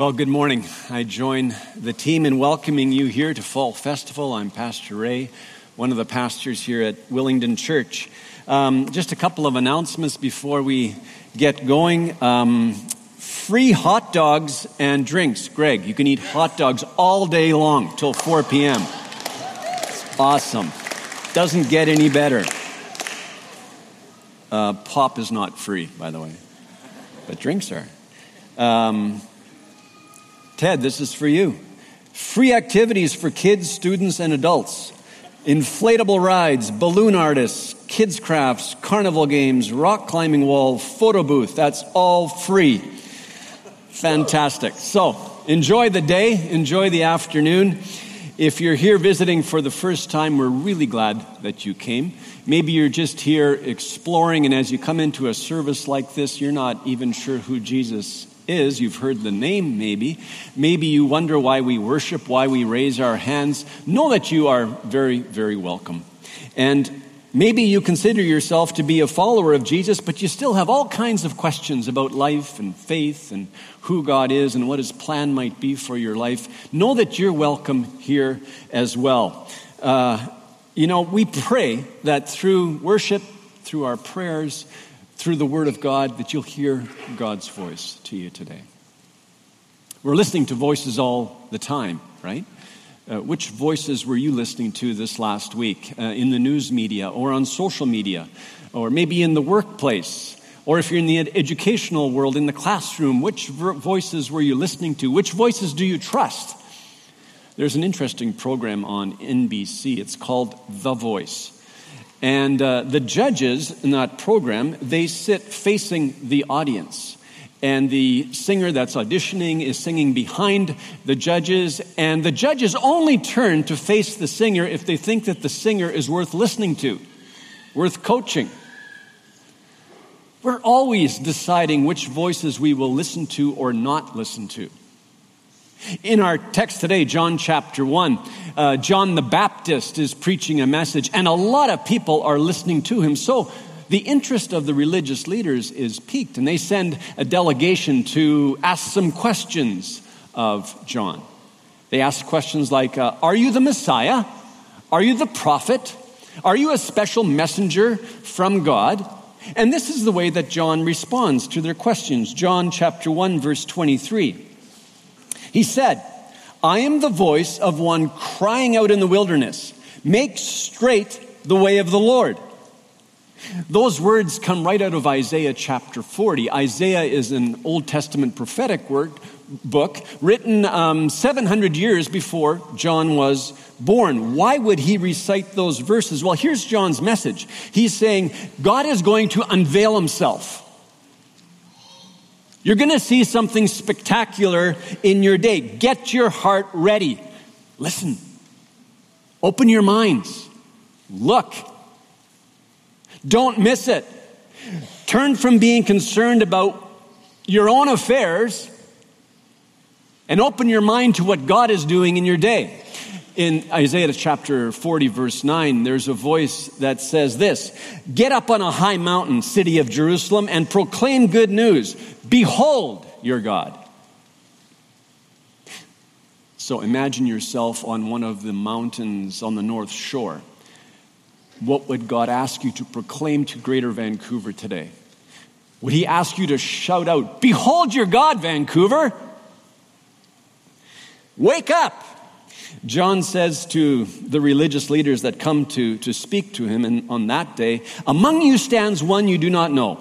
Well, good morning. I join the team in welcoming you here to Fall Festival. I'm Pastor Ray, one of the pastors here at Willingdon Church. Um, just a couple of announcements before we get going. Um, free hot dogs and drinks. Greg, you can eat hot dogs all day long till 4 p.m. It's awesome. Doesn't get any better. Uh, pop is not free, by the way, but drinks are. Um, Ted, this is for you. Free activities for kids, students, and adults. Inflatable rides, balloon artists, kids' crafts, carnival games, rock climbing wall, photo booth. That's all free. Fantastic. So, enjoy the day, enjoy the afternoon. If you're here visiting for the first time, we're really glad that you came. Maybe you're just here exploring, and as you come into a service like this, you're not even sure who Jesus is. You've heard the name, maybe. Maybe you wonder why we worship, why we raise our hands. Know that you are very, very welcome. And maybe you consider yourself to be a follower of Jesus, but you still have all kinds of questions about life and faith and who God is and what his plan might be for your life. Know that you're welcome here as well. Uh, you know, we pray that through worship, through our prayers, through the Word of God that you'll hear God's voice to you today. We're listening to voices all the time, right? Uh, which voices were you listening to this last week uh, in the news media or on social media or maybe in the workplace? Or if you're in the ed- educational world, in the classroom, which voices were you listening to? Which voices do you trust? There's an interesting program on NBC. It's called The Voice. And uh, the judges in that program, they sit facing the audience. And the singer that's auditioning is singing behind the judges. And the judges only turn to face the singer if they think that the singer is worth listening to, worth coaching. We're always deciding which voices we will listen to or not listen to. In our text today, John chapter 1, uh, John the Baptist is preaching a message, and a lot of people are listening to him. So the interest of the religious leaders is piqued, and they send a delegation to ask some questions of John. They ask questions like uh, Are you the Messiah? Are you the prophet? Are you a special messenger from God? And this is the way that John responds to their questions. John chapter 1, verse 23. He said, I am the voice of one crying out in the wilderness, make straight the way of the Lord. Those words come right out of Isaiah chapter 40. Isaiah is an Old Testament prophetic work, book written um, 700 years before John was born. Why would he recite those verses? Well, here's John's message. He's saying God is going to unveil himself. You're going to see something spectacular in your day. Get your heart ready. Listen. Open your minds. Look. Don't miss it. Turn from being concerned about your own affairs and open your mind to what God is doing in your day. In Isaiah chapter 40, verse 9, there's a voice that says this Get up on a high mountain, city of Jerusalem, and proclaim good news. Behold your God. So imagine yourself on one of the mountains on the North Shore. What would God ask you to proclaim to Greater Vancouver today? Would He ask you to shout out, Behold your God, Vancouver? Wake up! John says to the religious leaders that come to, to speak to him and on that day, Among you stands one you do not know.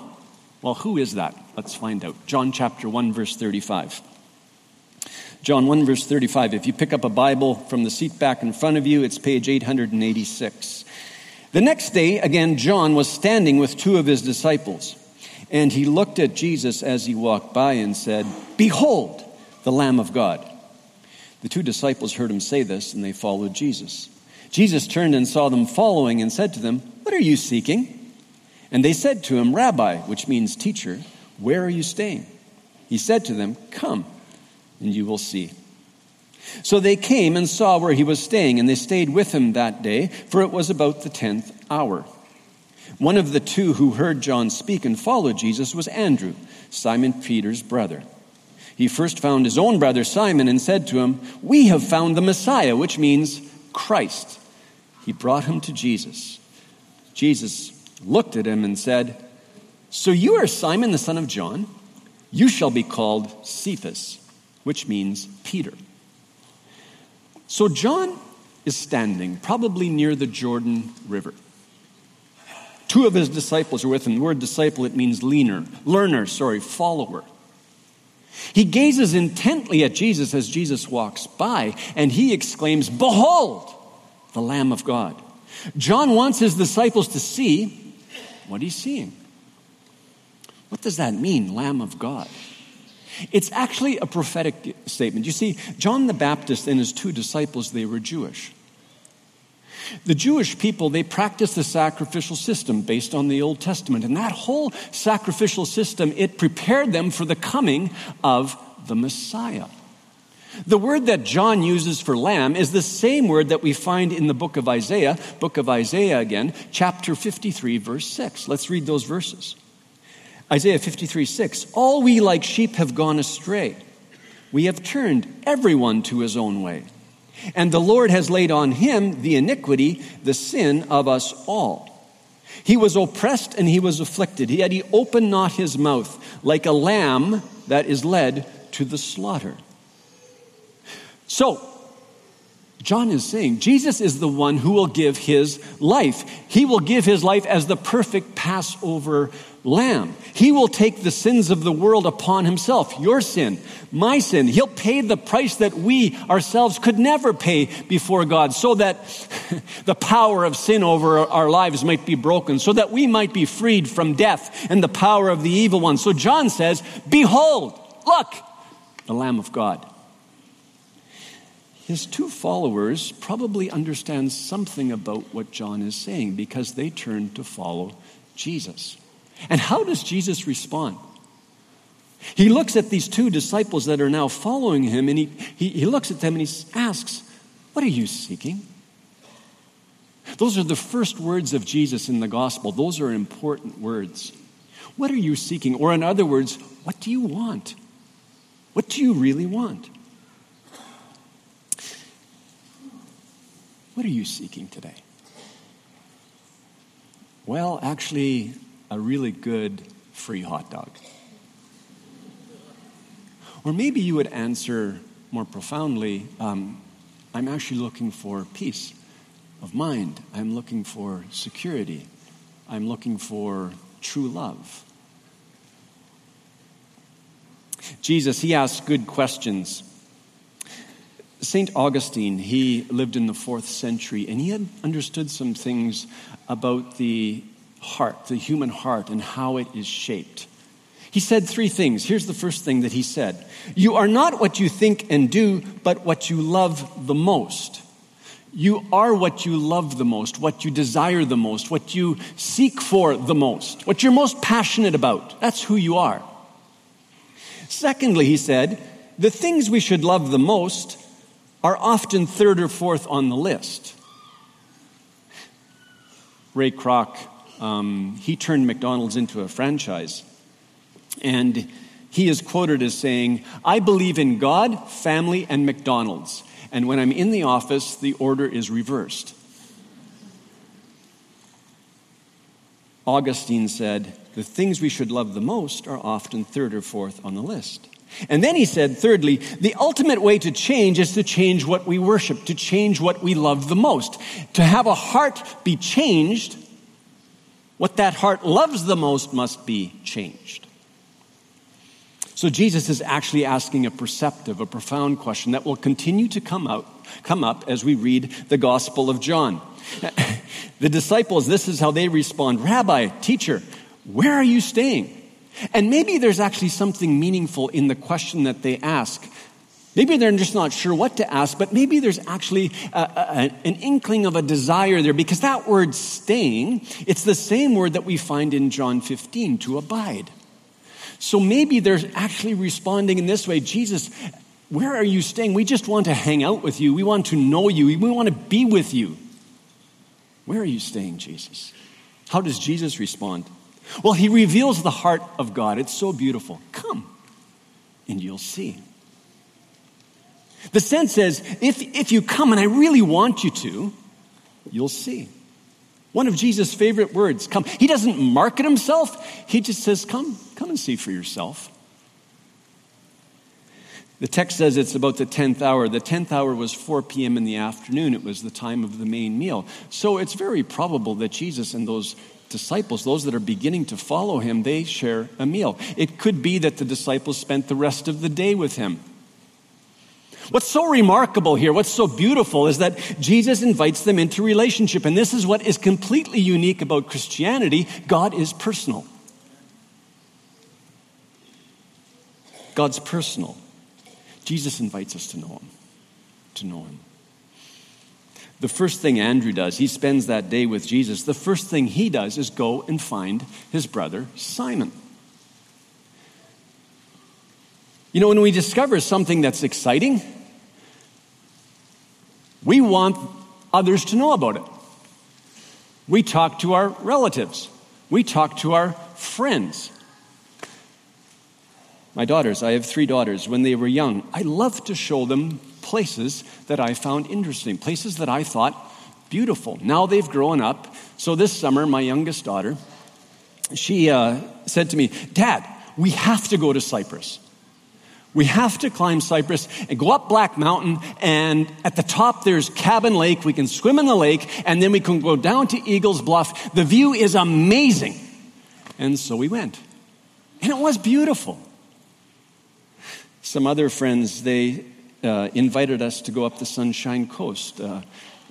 Well, who is that? Let's find out. John chapter 1, verse 35. John 1, verse 35. If you pick up a Bible from the seat back in front of you, it's page 886. The next day, again, John was standing with two of his disciples, and he looked at Jesus as he walked by and said, Behold, the Lamb of God. The two disciples heard him say this, and they followed Jesus. Jesus turned and saw them following and said to them, What are you seeking? And they said to him, Rabbi, which means teacher, where are you staying? He said to them, Come, and you will see. So they came and saw where he was staying, and they stayed with him that day, for it was about the tenth hour. One of the two who heard John speak and followed Jesus was Andrew, Simon Peter's brother. He first found his own brother Simon and said to him, We have found the Messiah, which means Christ. He brought him to Jesus. Jesus looked at him and said, So you are Simon the son of John? You shall be called Cephas, which means Peter. So John is standing, probably near the Jordan River. Two of his disciples are with him. The word disciple, it means leaner, learner, sorry, follower. He gazes intently at Jesus as Jesus walks by, and he exclaims, Behold, the Lamb of God. John wants his disciples to see what he's seeing. What does that mean, Lamb of God? It's actually a prophetic statement. You see, John the Baptist and his two disciples, they were Jewish. The Jewish people, they practiced the sacrificial system based on the Old Testament. And that whole sacrificial system, it prepared them for the coming of the Messiah. The word that John uses for lamb is the same word that we find in the book of Isaiah, book of Isaiah again, chapter 53, verse 6. Let's read those verses. Isaiah 53, 6. All we like sheep have gone astray. We have turned everyone to his own way. And the Lord has laid on him the iniquity, the sin of us all. He was oppressed and he was afflicted, yet he opened not his mouth, like a lamb that is led to the slaughter. So, John is saying Jesus is the one who will give his life. He will give his life as the perfect Passover lamb. He will take the sins of the world upon himself, your sin, my sin. He'll pay the price that we ourselves could never pay before God so that the power of sin over our lives might be broken, so that we might be freed from death and the power of the evil one. So John says, Behold, look, the Lamb of God. His two followers probably understand something about what John is saying because they turn to follow Jesus. And how does Jesus respond? He looks at these two disciples that are now following him and he, he, he looks at them and he asks, What are you seeking? Those are the first words of Jesus in the gospel. Those are important words. What are you seeking? Or, in other words, what do you want? What do you really want? What are you seeking today? Well, actually, a really good free hot dog. Or maybe you would answer more profoundly um, I'm actually looking for peace of mind. I'm looking for security. I'm looking for true love. Jesus, he asks good questions. St. Augustine, he lived in the fourth century and he had understood some things about the heart, the human heart, and how it is shaped. He said three things. Here's the first thing that he said You are not what you think and do, but what you love the most. You are what you love the most, what you desire the most, what you seek for the most, what you're most passionate about. That's who you are. Secondly, he said, the things we should love the most are often third or fourth on the list. Ray Kroc um, he turned McDonald's into a franchise. And he is quoted as saying, I believe in God, family, and McDonald's. And when I'm in the office, the order is reversed. Augustine said, The things we should love the most are often third or fourth on the list. And then he said, thirdly, the ultimate way to change is to change what we worship, to change what we love the most. To have a heart be changed what that heart loves the most must be changed. So Jesus is actually asking a perceptive, a profound question that will continue to come out, come up as we read the Gospel of John. the disciples, this is how they respond Rabbi, teacher, where are you staying? And maybe there's actually something meaningful in the question that they ask. Maybe they're just not sure what to ask, but maybe there's actually a, a, an inkling of a desire there because that word staying, it's the same word that we find in John 15 to abide. So maybe they're actually responding in this way Jesus, where are you staying? We just want to hang out with you. We want to know you. We want to be with you. Where are you staying, Jesus? How does Jesus respond? Well, he reveals the heart of God. It's so beautiful. Come and you'll see. The sense says, if, if you come, and I really want you to, you'll see. One of Jesus' favorite words, come. He doesn't market himself, he just says, come, come and see for yourself. The text says it's about the 10th hour. The 10th hour was 4 p.m. in the afternoon. It was the time of the main meal. So it's very probable that Jesus and those disciples, those that are beginning to follow him, they share a meal. It could be that the disciples spent the rest of the day with him. What's so remarkable here, what's so beautiful, is that Jesus invites them into relationship. And this is what is completely unique about Christianity God is personal. God's personal. Jesus invites us to know him, to know him. The first thing Andrew does, he spends that day with Jesus. The first thing he does is go and find his brother Simon. You know, when we discover something that's exciting, we want others to know about it. We talk to our relatives, we talk to our friends. My daughters, I have three daughters. When they were young, I loved to show them places that I found interesting, places that I thought beautiful. Now they've grown up. So this summer, my youngest daughter, she uh, said to me, Dad, we have to go to Cypress. We have to climb Cypress and go up Black Mountain, and at the top there's Cabin Lake. We can swim in the lake, and then we can go down to Eagles Bluff. The view is amazing. And so we went. And it was beautiful. Some other friends, they uh, invited us to go up the Sunshine Coast. Uh,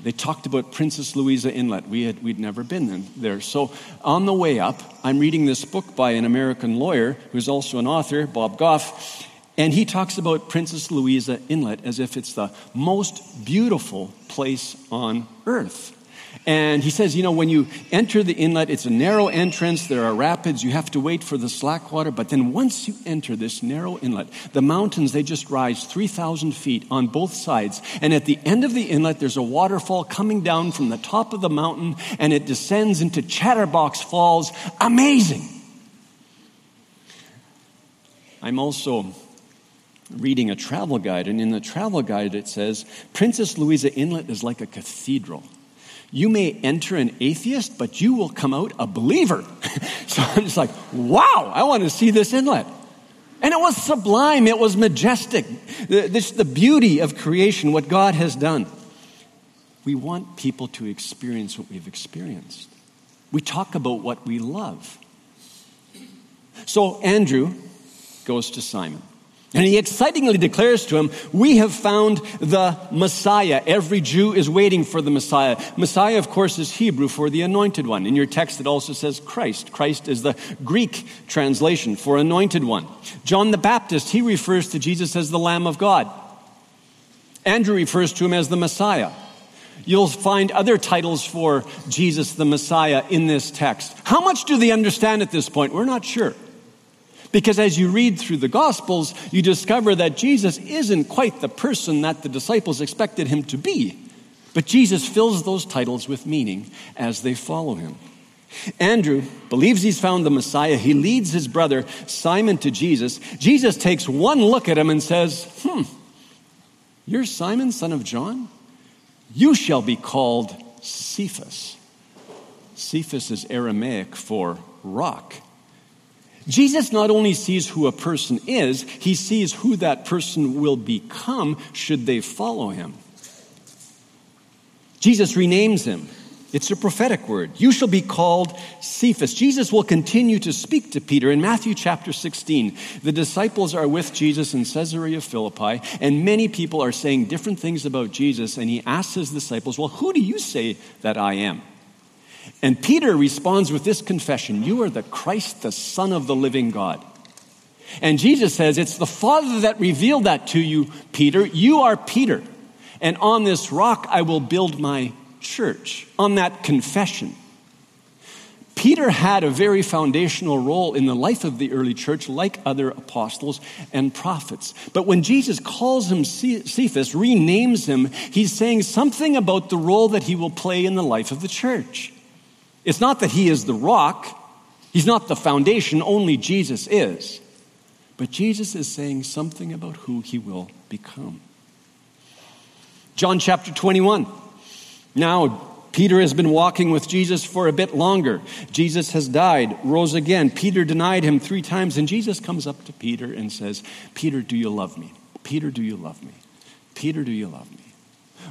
they talked about Princess Louisa Inlet. We had, we'd never been there. So on the way up, I'm reading this book by an American lawyer who's also an author, Bob Goff, and he talks about Princess Louisa Inlet as if it's the most beautiful place on earth. And he says, you know, when you enter the inlet, it's a narrow entrance, there are rapids, you have to wait for the slack water. But then once you enter this narrow inlet, the mountains, they just rise 3,000 feet on both sides. And at the end of the inlet, there's a waterfall coming down from the top of the mountain, and it descends into Chatterbox Falls. Amazing! I'm also reading a travel guide, and in the travel guide it says Princess Louisa Inlet is like a cathedral. You may enter an atheist, but you will come out a believer. so I'm just like, wow, I want to see this inlet. And it was sublime, it was majestic. This, the beauty of creation, what God has done. We want people to experience what we've experienced. We talk about what we love. So Andrew goes to Simon. And he excitingly declares to him, We have found the Messiah. Every Jew is waiting for the Messiah. Messiah, of course, is Hebrew for the anointed one. In your text, it also says Christ. Christ is the Greek translation for anointed one. John the Baptist, he refers to Jesus as the Lamb of God. Andrew refers to him as the Messiah. You'll find other titles for Jesus the Messiah in this text. How much do they understand at this point? We're not sure. Because as you read through the Gospels, you discover that Jesus isn't quite the person that the disciples expected him to be. But Jesus fills those titles with meaning as they follow him. Andrew believes he's found the Messiah. He leads his brother Simon to Jesus. Jesus takes one look at him and says, Hmm, you're Simon, son of John? You shall be called Cephas. Cephas is Aramaic for rock. Jesus not only sees who a person is, he sees who that person will become should they follow him. Jesus renames him. It's a prophetic word. You shall be called Cephas. Jesus will continue to speak to Peter in Matthew chapter 16. The disciples are with Jesus in Caesarea Philippi, and many people are saying different things about Jesus, and he asks his disciples, Well, who do you say that I am? And Peter responds with this confession You are the Christ, the Son of the living God. And Jesus says, It's the Father that revealed that to you, Peter. You are Peter. And on this rock I will build my church. On that confession. Peter had a very foundational role in the life of the early church, like other apostles and prophets. But when Jesus calls him Cephas, renames him, he's saying something about the role that he will play in the life of the church. It's not that he is the rock, he's not the foundation, only Jesus is. But Jesus is saying something about who he will become. John chapter 21. Now, Peter has been walking with Jesus for a bit longer. Jesus has died, rose again. Peter denied him three times, and Jesus comes up to Peter and says, Peter, do you love me? Peter, do you love me? Peter, do you love me?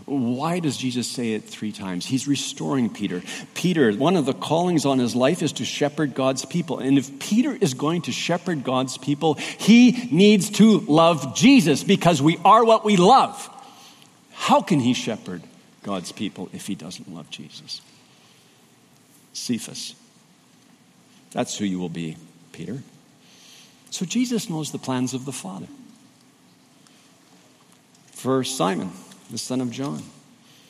Why does Jesus say it three times? He's restoring Peter. Peter, one of the callings on his life is to shepherd God's people. And if Peter is going to shepherd God's people, he needs to love Jesus because we are what we love. How can he shepherd God's people if he doesn't love Jesus? Cephas. That's who you will be, Peter. So Jesus knows the plans of the Father. For Simon, the son of John.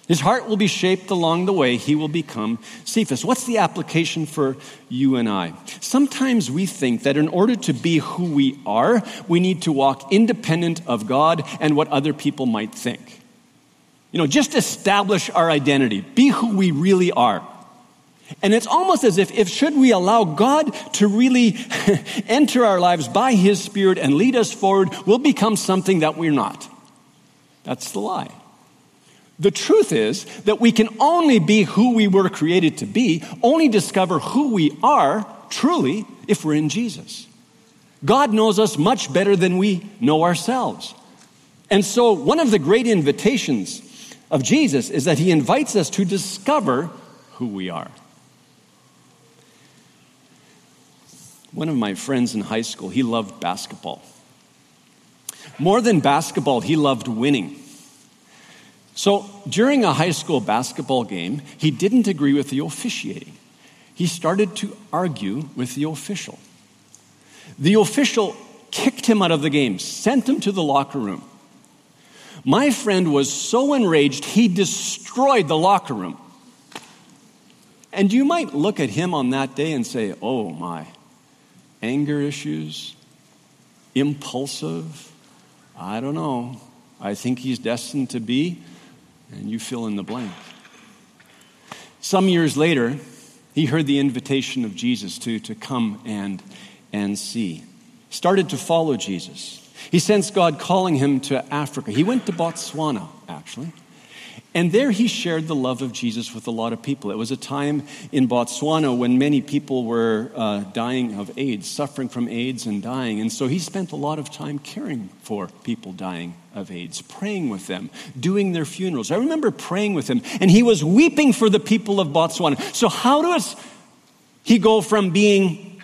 His heart will be shaped along the way. He will become Cephas. What's the application for you and I? Sometimes we think that in order to be who we are, we need to walk independent of God and what other people might think. You know, just establish our identity, be who we really are. And it's almost as if, if should we allow God to really enter our lives by His Spirit and lead us forward, we'll become something that we're not. That's the lie. The truth is that we can only be who we were created to be, only discover who we are truly if we're in Jesus. God knows us much better than we know ourselves. And so, one of the great invitations of Jesus is that he invites us to discover who we are. One of my friends in high school, he loved basketball. More than basketball, he loved winning. So during a high school basketball game, he didn't agree with the officiating. He started to argue with the official. The official kicked him out of the game, sent him to the locker room. My friend was so enraged, he destroyed the locker room. And you might look at him on that day and say, oh my, anger issues, impulsive, I don't know. I think he's destined to be and you fill in the blank. Some years later, he heard the invitation of Jesus to, to come and, and see. Started to follow Jesus. He sensed God calling him to Africa. He went to Botswana, actually. And there he shared the love of Jesus with a lot of people. It was a time in Botswana when many people were uh, dying of AIDS, suffering from AIDS and dying. And so he spent a lot of time caring for people dying of AIDS, praying with them, doing their funerals. I remember praying with him, and he was weeping for the people of Botswana. So, how does he go from being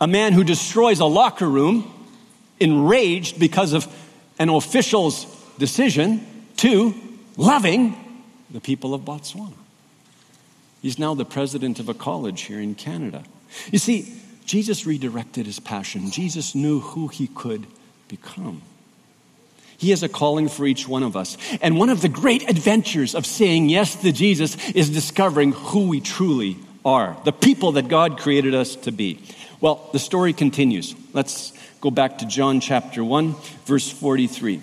a man who destroys a locker room, enraged because of an official's decision, to loving the people of Botswana. He's now the president of a college here in Canada. You see, Jesus redirected his passion. Jesus knew who he could become. He has a calling for each one of us. And one of the great adventures of saying yes to Jesus is discovering who we truly are, the people that God created us to be. Well, the story continues. Let's go back to John chapter 1, verse 43.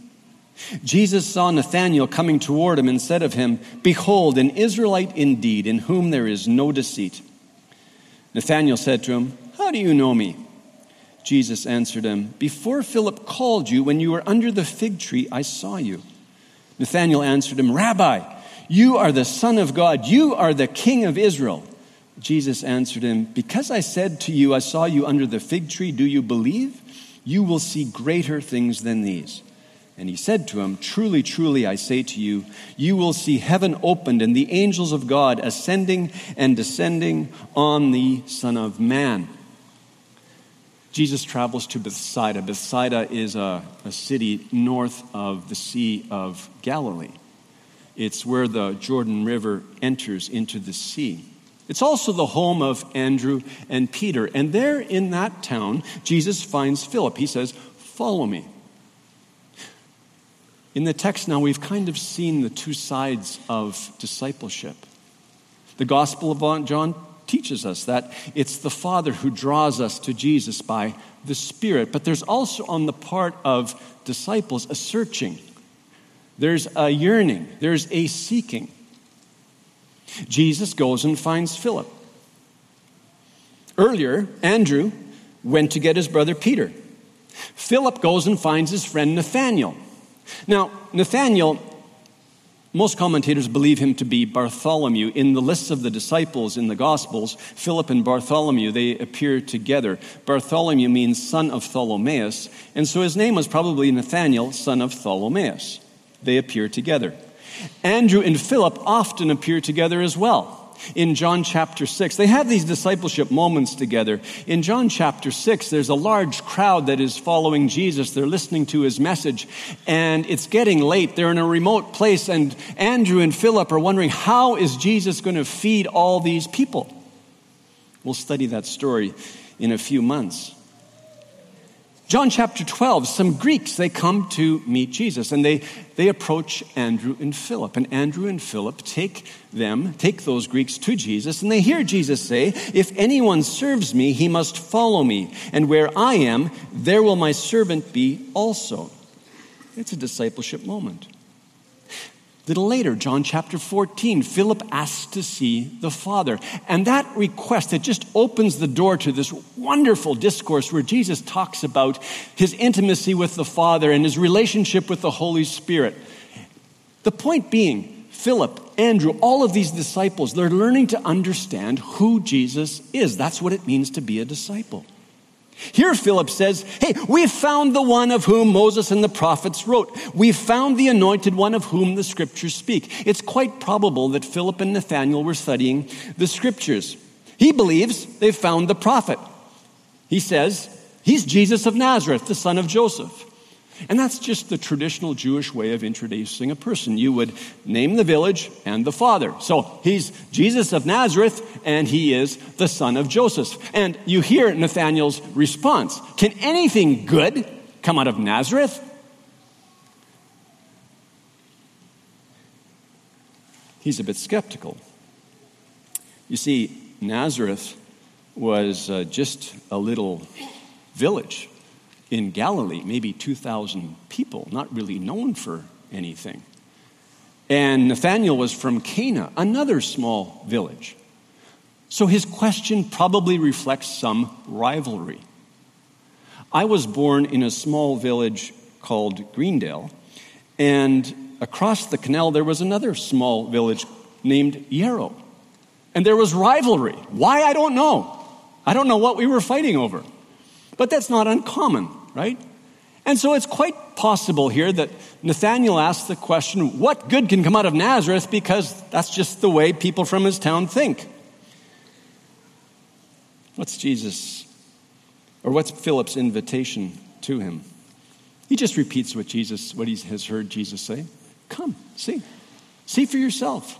Jesus saw Nathanael coming toward him and said of him, Behold, an Israelite indeed, in whom there is no deceit. Nathanael said to him, How do you know me? Jesus answered him, Before Philip called you, when you were under the fig tree, I saw you. Nathanael answered him, Rabbi, you are the Son of God, you are the King of Israel. Jesus answered him, Because I said to you, I saw you under the fig tree, do you believe? You will see greater things than these. And he said to him, Truly, truly, I say to you, you will see heaven opened and the angels of God ascending and descending on the Son of Man. Jesus travels to Bethsaida. Bethsaida is a, a city north of the Sea of Galilee. It's where the Jordan River enters into the sea. It's also the home of Andrew and Peter. And there in that town, Jesus finds Philip. He says, Follow me. In the text now, we've kind of seen the two sides of discipleship. The Gospel of John teaches us that it's the Father who draws us to Jesus by the Spirit, but there's also on the part of disciples a searching, there's a yearning, there's a seeking. Jesus goes and finds Philip. Earlier, Andrew went to get his brother Peter. Philip goes and finds his friend Nathanael. Now, Nathanael, most commentators believe him to be Bartholomew. In the lists of the disciples in the Gospels, Philip and Bartholomew, they appear together. Bartholomew means son of Ptolemaeus, and so his name was probably Nathanael, son of Ptolemaeus. They appear together. Andrew and Philip often appear together as well in John chapter 6. They have these discipleship moments together. In John chapter 6, there's a large crowd that is following Jesus. They're listening to his message, and it's getting late. They're in a remote place, and Andrew and Philip are wondering, how is Jesus going to feed all these people? We'll study that story in a few months. John chapter 12, some Greeks, they come to meet Jesus and they, they approach Andrew and Philip. And Andrew and Philip take them, take those Greeks to Jesus, and they hear Jesus say, If anyone serves me, he must follow me. And where I am, there will my servant be also. It's a discipleship moment little later, John chapter 14, Philip asks to see the Father. And that request, it just opens the door to this wonderful discourse where Jesus talks about his intimacy with the Father and his relationship with the Holy Spirit. The point being, Philip, Andrew, all of these disciples, they're learning to understand who Jesus is. That's what it means to be a disciple. Here, Philip says, Hey, we've found the one of whom Moses and the prophets wrote. We've found the anointed one of whom the scriptures speak. It's quite probable that Philip and Nathanael were studying the scriptures. He believes they've found the prophet. He says, He's Jesus of Nazareth, the son of Joseph. And that's just the traditional Jewish way of introducing a person. You would name the village and the father. So he's Jesus of Nazareth and he is the son of Joseph. And you hear Nathanael's response Can anything good come out of Nazareth? He's a bit skeptical. You see, Nazareth was uh, just a little village in Galilee, maybe 2,000 people, not really known for anything. And Nathanael was from Cana, another small village. So his question probably reflects some rivalry. I was born in a small village called Greendale, and across the canal there was another small village named Yarrow. And there was rivalry. Why? I don't know. I don't know what we were fighting over. But that's not uncommon right? And so it's quite possible here that Nathanael asked the question, What good can come out of Nazareth? Because that's just the way people from his town think. What's Jesus, or what's Philip's invitation to him? He just repeats what Jesus, what he has heard Jesus say. Come, see. See for yourself.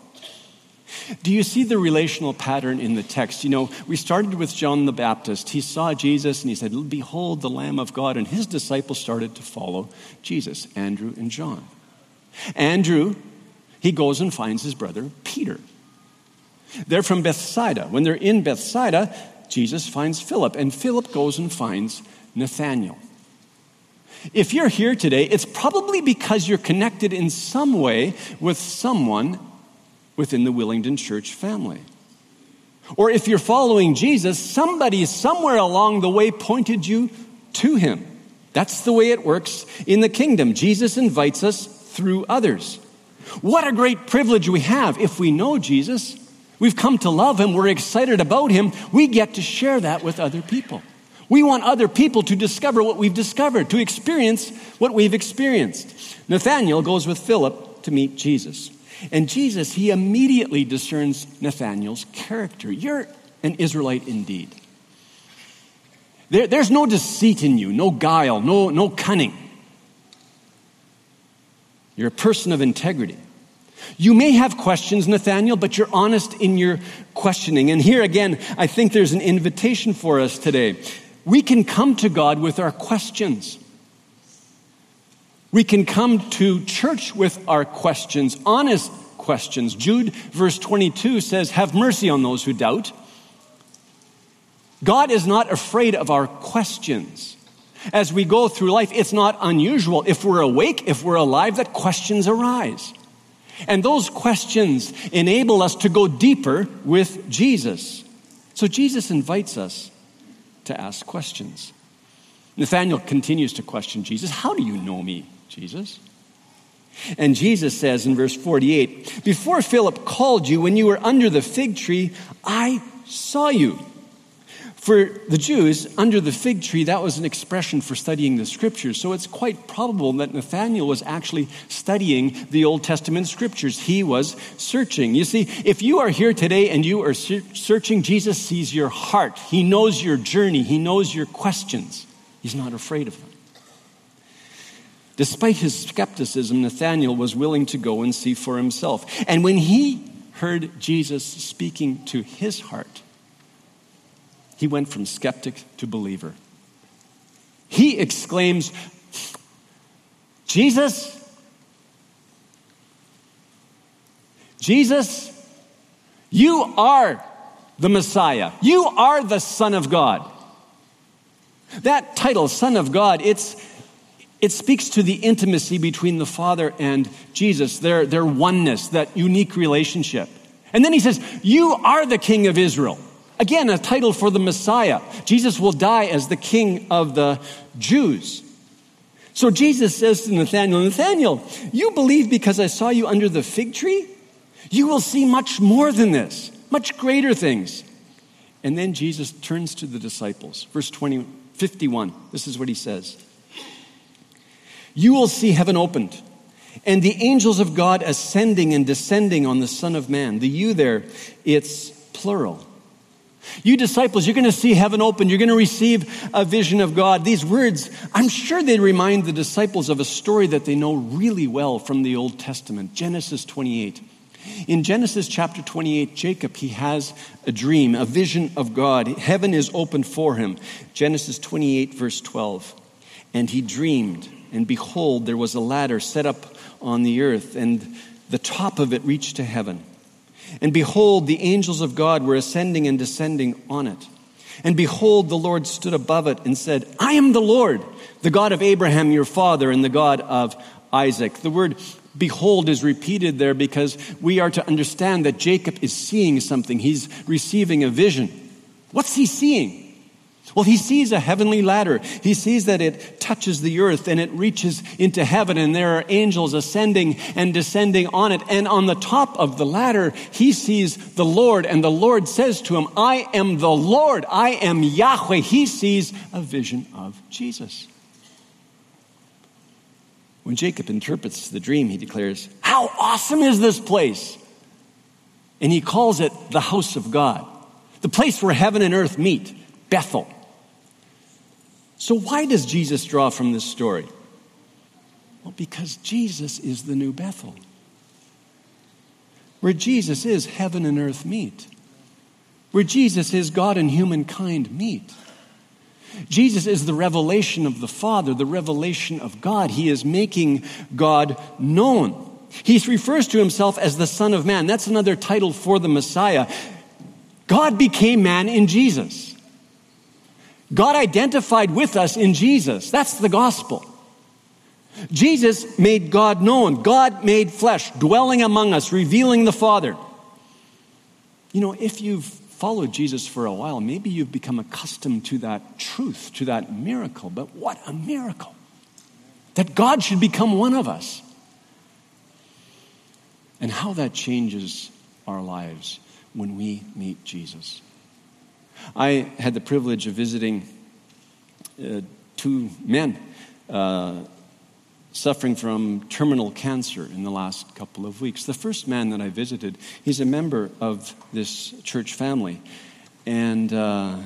Do you see the relational pattern in the text? You know, we started with John the Baptist. He saw Jesus and he said, Behold the Lamb of God. And his disciples started to follow Jesus, Andrew and John. Andrew, he goes and finds his brother Peter. They're from Bethsaida. When they're in Bethsaida, Jesus finds Philip, and Philip goes and finds Nathanael. If you're here today, it's probably because you're connected in some way with someone within the Willingdon Church family. Or if you're following Jesus, somebody somewhere along the way pointed you to him. That's the way it works in the kingdom. Jesus invites us through others. What a great privilege we have if we know Jesus. We've come to love him. We're excited about him. We get to share that with other people. We want other people to discover what we've discovered, to experience what we've experienced. Nathanael goes with Philip to meet Jesus. And Jesus, he immediately discerns Nathanael's character. You're an Israelite indeed. There, there's no deceit in you, no guile, no, no cunning. You're a person of integrity. You may have questions, Nathanael, but you're honest in your questioning. And here again, I think there's an invitation for us today. We can come to God with our questions. We can come to church with our questions, honest questions. Jude, verse 22 says, Have mercy on those who doubt. God is not afraid of our questions. As we go through life, it's not unusual if we're awake, if we're alive, that questions arise. And those questions enable us to go deeper with Jesus. So Jesus invites us to ask questions. Nathanael continues to question Jesus How do you know me, Jesus? And Jesus says in verse 48 Before Philip called you, when you were under the fig tree, I saw you. For the Jews, under the fig tree, that was an expression for studying the scriptures. So it's quite probable that Nathanael was actually studying the Old Testament scriptures. He was searching. You see, if you are here today and you are searching, Jesus sees your heart. He knows your journey, He knows your questions. He's not afraid of them. Despite his skepticism, Nathanael was willing to go and see for himself. And when he heard Jesus speaking to his heart, he went from skeptic to believer. He exclaims, Jesus, Jesus, you are the Messiah. You are the Son of God. That title, Son of God, it's, it speaks to the intimacy between the Father and Jesus, their, their oneness, that unique relationship. And then he says, You are the King of Israel. Again, a title for the Messiah. Jesus will die as the king of the Jews. So Jesus says to Nathanael, Nathanael, you believe because I saw you under the fig tree? You will see much more than this, much greater things. And then Jesus turns to the disciples. Verse 20, 51. This is what he says. You will see heaven opened and the angels of God ascending and descending on the Son of Man. The you there, it's plural. You disciples, you're going to see heaven open. You're going to receive a vision of God. These words, I'm sure they remind the disciples of a story that they know really well from the Old Testament Genesis 28. In Genesis chapter 28, Jacob, he has a dream, a vision of God. Heaven is opened for him. Genesis 28, verse 12. And he dreamed, and behold, there was a ladder set up on the earth, and the top of it reached to heaven. And behold, the angels of God were ascending and descending on it. And behold, the Lord stood above it and said, I am the Lord, the God of Abraham your father, and the God of Isaac. The word behold is repeated there because we are to understand that Jacob is seeing something. He's receiving a vision. What's he seeing? Well, he sees a heavenly ladder. He sees that it touches the earth and it reaches into heaven, and there are angels ascending and descending on it. And on the top of the ladder, he sees the Lord, and the Lord says to him, I am the Lord, I am Yahweh. He sees a vision of Jesus. When Jacob interprets the dream, he declares, How awesome is this place! And he calls it the house of God, the place where heaven and earth meet, Bethel. So, why does Jesus draw from this story? Well, because Jesus is the new Bethel. Where Jesus is, heaven and earth meet. Where Jesus is, God and humankind meet. Jesus is the revelation of the Father, the revelation of God. He is making God known. He refers to himself as the Son of Man. That's another title for the Messiah. God became man in Jesus. God identified with us in Jesus. That's the gospel. Jesus made God known. God made flesh, dwelling among us, revealing the Father. You know, if you've followed Jesus for a while, maybe you've become accustomed to that truth, to that miracle. But what a miracle! That God should become one of us. And how that changes our lives when we meet Jesus. I had the privilege of visiting uh, two men uh, suffering from terminal cancer in the last couple of weeks. The first man that I visited, he's a member of this church family. And uh,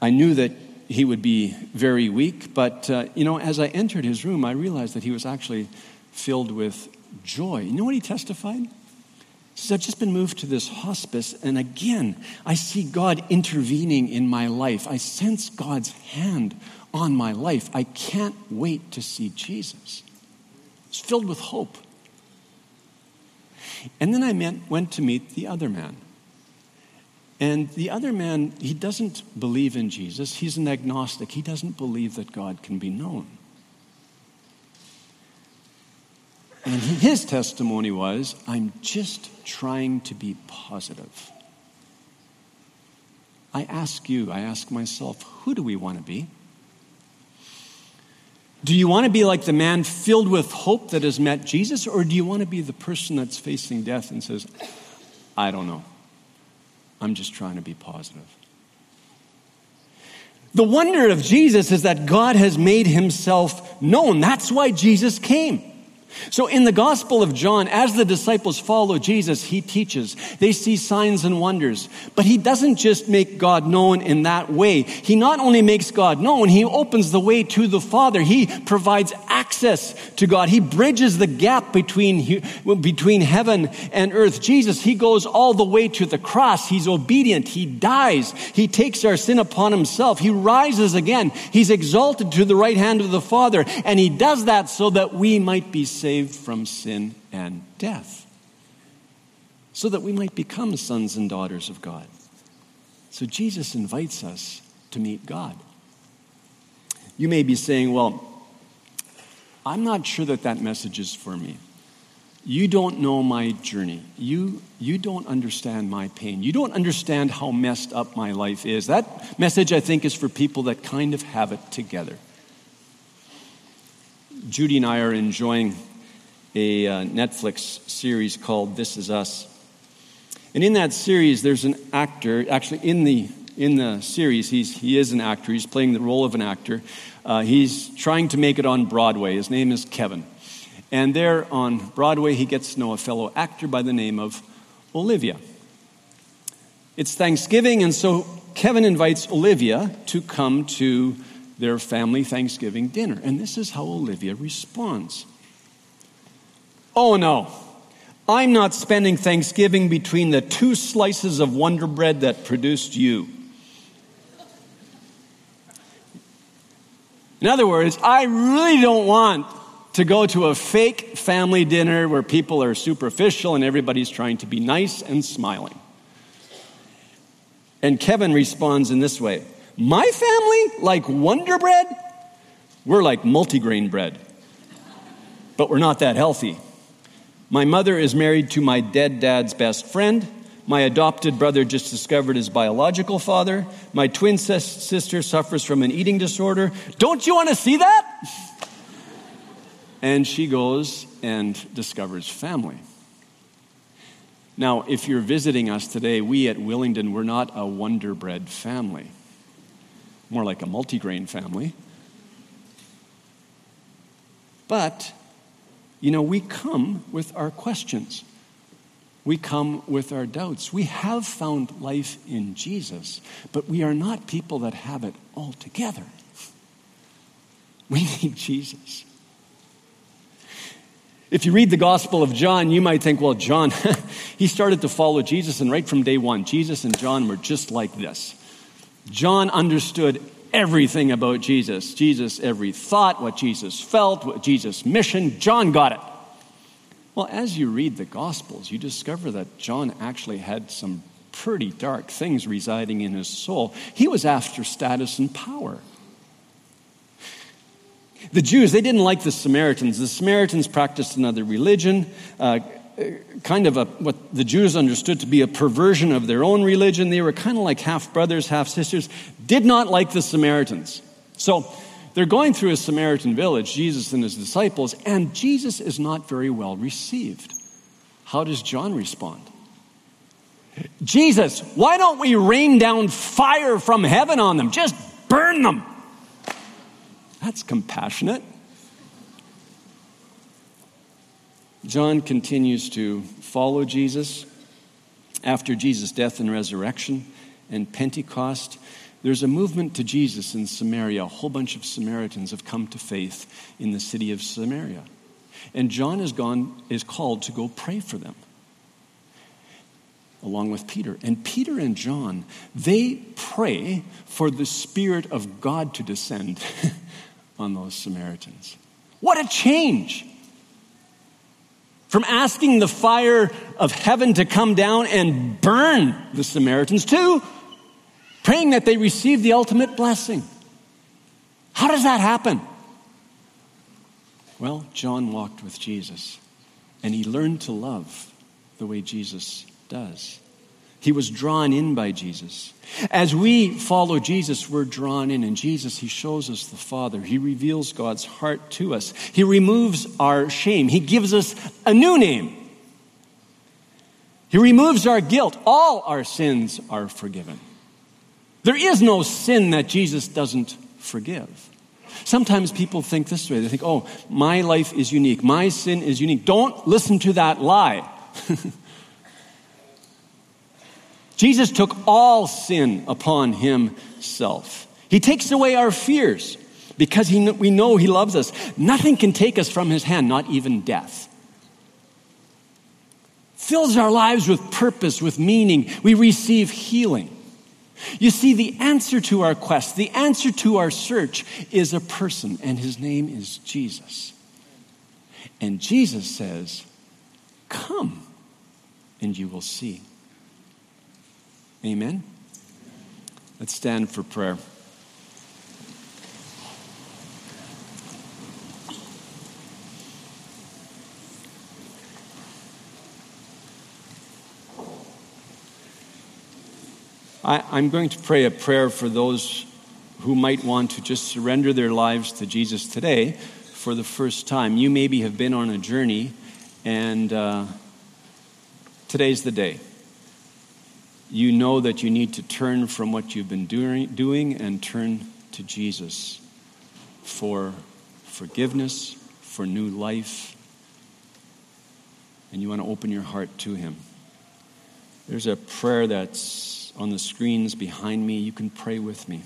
I knew that he would be very weak, but uh, you know, as I entered his room, I realized that he was actually filled with joy. You know what he testified? He says, I've just been moved to this hospice, and again, I see God intervening in my life. I sense God's hand on my life. I can't wait to see Jesus. It's filled with hope. And then I went to meet the other man. And the other man, he doesn't believe in Jesus. He's an agnostic. He doesn't believe that God can be known. And his testimony was I'm just trying to be positive. I ask you, I ask myself, who do we want to be? Do you want to be like the man filled with hope that has met Jesus, or do you want to be the person that's facing death and says, I don't know. I'm just trying to be positive? The wonder of Jesus is that God has made himself known. That's why Jesus came. So in the Gospel of John, as the disciples follow Jesus, he teaches. They see signs and wonders. But he doesn't just make God known in that way. He not only makes God known, he opens the way to the Father. He provides access to God. He bridges the gap between, between heaven and earth. Jesus, he goes all the way to the cross. He's obedient. He dies. He takes our sin upon himself. He rises again. He's exalted to the right hand of the Father. And he does that so that we might be saved from sin and death, so that we might become sons and daughters of God. So Jesus invites us to meet God. You may be saying, well, I'm not sure that that message is for me. You don't know my journey. You, you don't understand my pain. You don't understand how messed up my life is. That message, I think, is for people that kind of have it together. Judy and I are enjoying a uh, Netflix series called This Is Us. And in that series, there's an actor, actually, in the, in the series, he's, he is an actor. He's playing the role of an actor. Uh, he's trying to make it on Broadway. His name is Kevin. And there on Broadway, he gets to know a fellow actor by the name of Olivia. It's Thanksgiving, and so Kevin invites Olivia to come to their family Thanksgiving dinner. And this is how Olivia responds. Oh no, I'm not spending Thanksgiving between the two slices of Wonder Bread that produced you. In other words, I really don't want to go to a fake family dinner where people are superficial and everybody's trying to be nice and smiling. And Kevin responds in this way My family, like Wonder Bread, we're like multigrain bread, but we're not that healthy. My mother is married to my dead dad's best friend. My adopted brother just discovered his biological father. My twin sister suffers from an eating disorder. Don't you want to see that? And she goes and discovers family. Now, if you're visiting us today, we at Willingdon, we're not a Wonder Bread family, more like a multigrain family. But you know, we come with our questions. We come with our doubts. We have found life in Jesus, but we are not people that have it all together. We need Jesus. If you read the Gospel of John, you might think, well, John, he started to follow Jesus, and right from day one, Jesus and John were just like this. John understood everything about Jesus. Jesus, every thought, what Jesus felt, what Jesus' mission, John got it. Well, as you read the Gospels, you discover that John actually had some pretty dark things residing in his soul. He was after status and power. The Jews, they didn't like the Samaritans. The Samaritans practiced another religion. Uh, Uh, kind of a, what the Jews understood to be a perversion of their own religion. They were kind of like half brothers, half sisters, did not like the Samaritans. So they're going through a Samaritan village, Jesus and his disciples, and Jesus is not very well received. How does John respond? Jesus, why don't we rain down fire from heaven on them? Just burn them. That's compassionate. John continues to follow Jesus after Jesus' death and resurrection and Pentecost. There's a movement to Jesus in Samaria. A whole bunch of Samaritans have come to faith in the city of Samaria. And John is, gone, is called to go pray for them, along with Peter. And Peter and John, they pray for the Spirit of God to descend on those Samaritans. What a change! From asking the fire of heaven to come down and burn the Samaritans to praying that they receive the ultimate blessing. How does that happen? Well, John walked with Jesus and he learned to love the way Jesus does. He was drawn in by Jesus. As we follow Jesus, we're drawn in. And Jesus, He shows us the Father. He reveals God's heart to us. He removes our shame. He gives us a new name. He removes our guilt. All our sins are forgiven. There is no sin that Jesus doesn't forgive. Sometimes people think this way they think, oh, my life is unique, my sin is unique. Don't listen to that lie. Jesus took all sin upon himself. He takes away our fears because he, we know he loves us. Nothing can take us from his hand, not even death. Fills our lives with purpose, with meaning. We receive healing. You see, the answer to our quest, the answer to our search is a person, and his name is Jesus. And Jesus says, Come, and you will see. Amen? Let's stand for prayer. I, am going to pray a prayer for those who might want to just surrender their lives to Jesus today for the first time. You maybe have been on a journey, and uh, today's the day. You know that you need to turn from what you've been doing, and turn to Jesus for forgiveness, for new life, and you want to open your heart to Him. There's a prayer that's on the screens behind me. You can pray with me.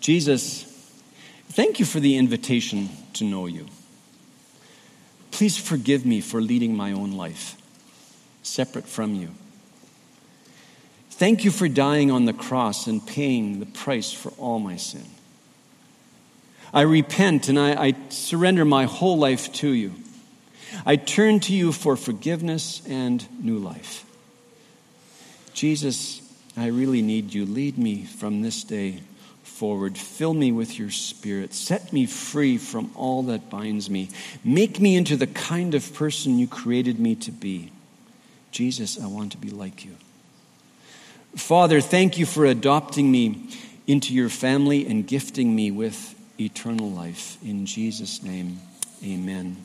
Jesus, thank you for the invitation to know you. Please forgive me for leading my own life, separate from you. Thank you for dying on the cross and paying the price for all my sin. I repent and I, I, surrender my whole life to you. I turn to you for forgiveness and new life. Jesus, I really need you. Lead me from this day forward. Fill me with your spirit. Set me free from all that binds me. Make me into the kind of person you created me to be. Jesus, I want to be like you. Father, thank you for adopting me into your family and gifting me with eternal life. In Jesus' name, amen.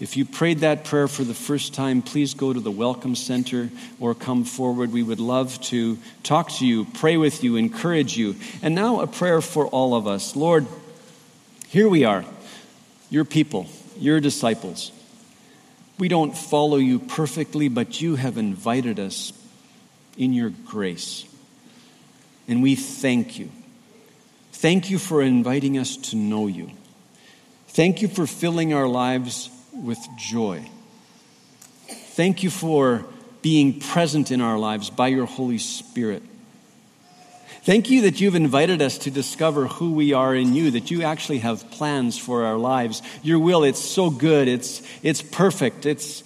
If you prayed that prayer for the first time, please go to the Welcome Center or come forward. We would love to talk to you, pray with you, encourage you. And now a prayer for all of us. Lord, here we are, your people, your disciples. We don't follow you perfectly, but you have invited us in your grace. And we thank you. Thank you for inviting us to know you. Thank you for filling our lives with joy. Thank you for being present in our lives by your Holy Spirit. Thank you that you've invited us to discover who we are in you, that you actually have plans for our lives. Your will, it's so good, it's, it's perfect. It's,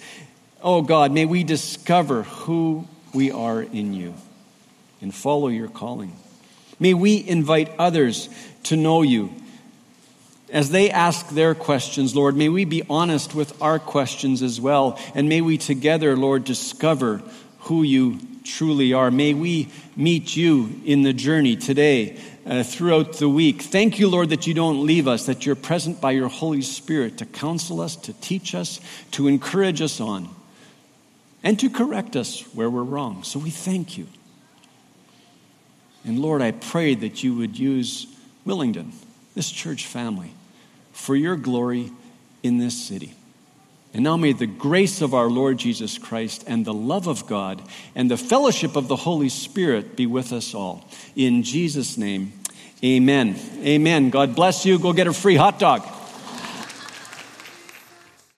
oh God, may we discover who we are in you and follow your calling. May we invite others to know you as they ask their questions, Lord, may we be honest with our questions as well. And may we together, Lord, discover who you truly are. May we meet you in the journey today, uh, throughout the week. Thank you, Lord, that you don't leave us, that you're present by your Holy Spirit to counsel us, to teach us, to encourage us on, and to correct us where we're wrong. So we thank you. And Lord, I pray that you would use Willingdon, this church family, for your glory in this city. And now may the grace of our Lord Jesus Christ and the love of God and the fellowship of the Holy Spirit be with us all. In Jesus' name, amen. Amen. God bless you. Go get a free hot dog.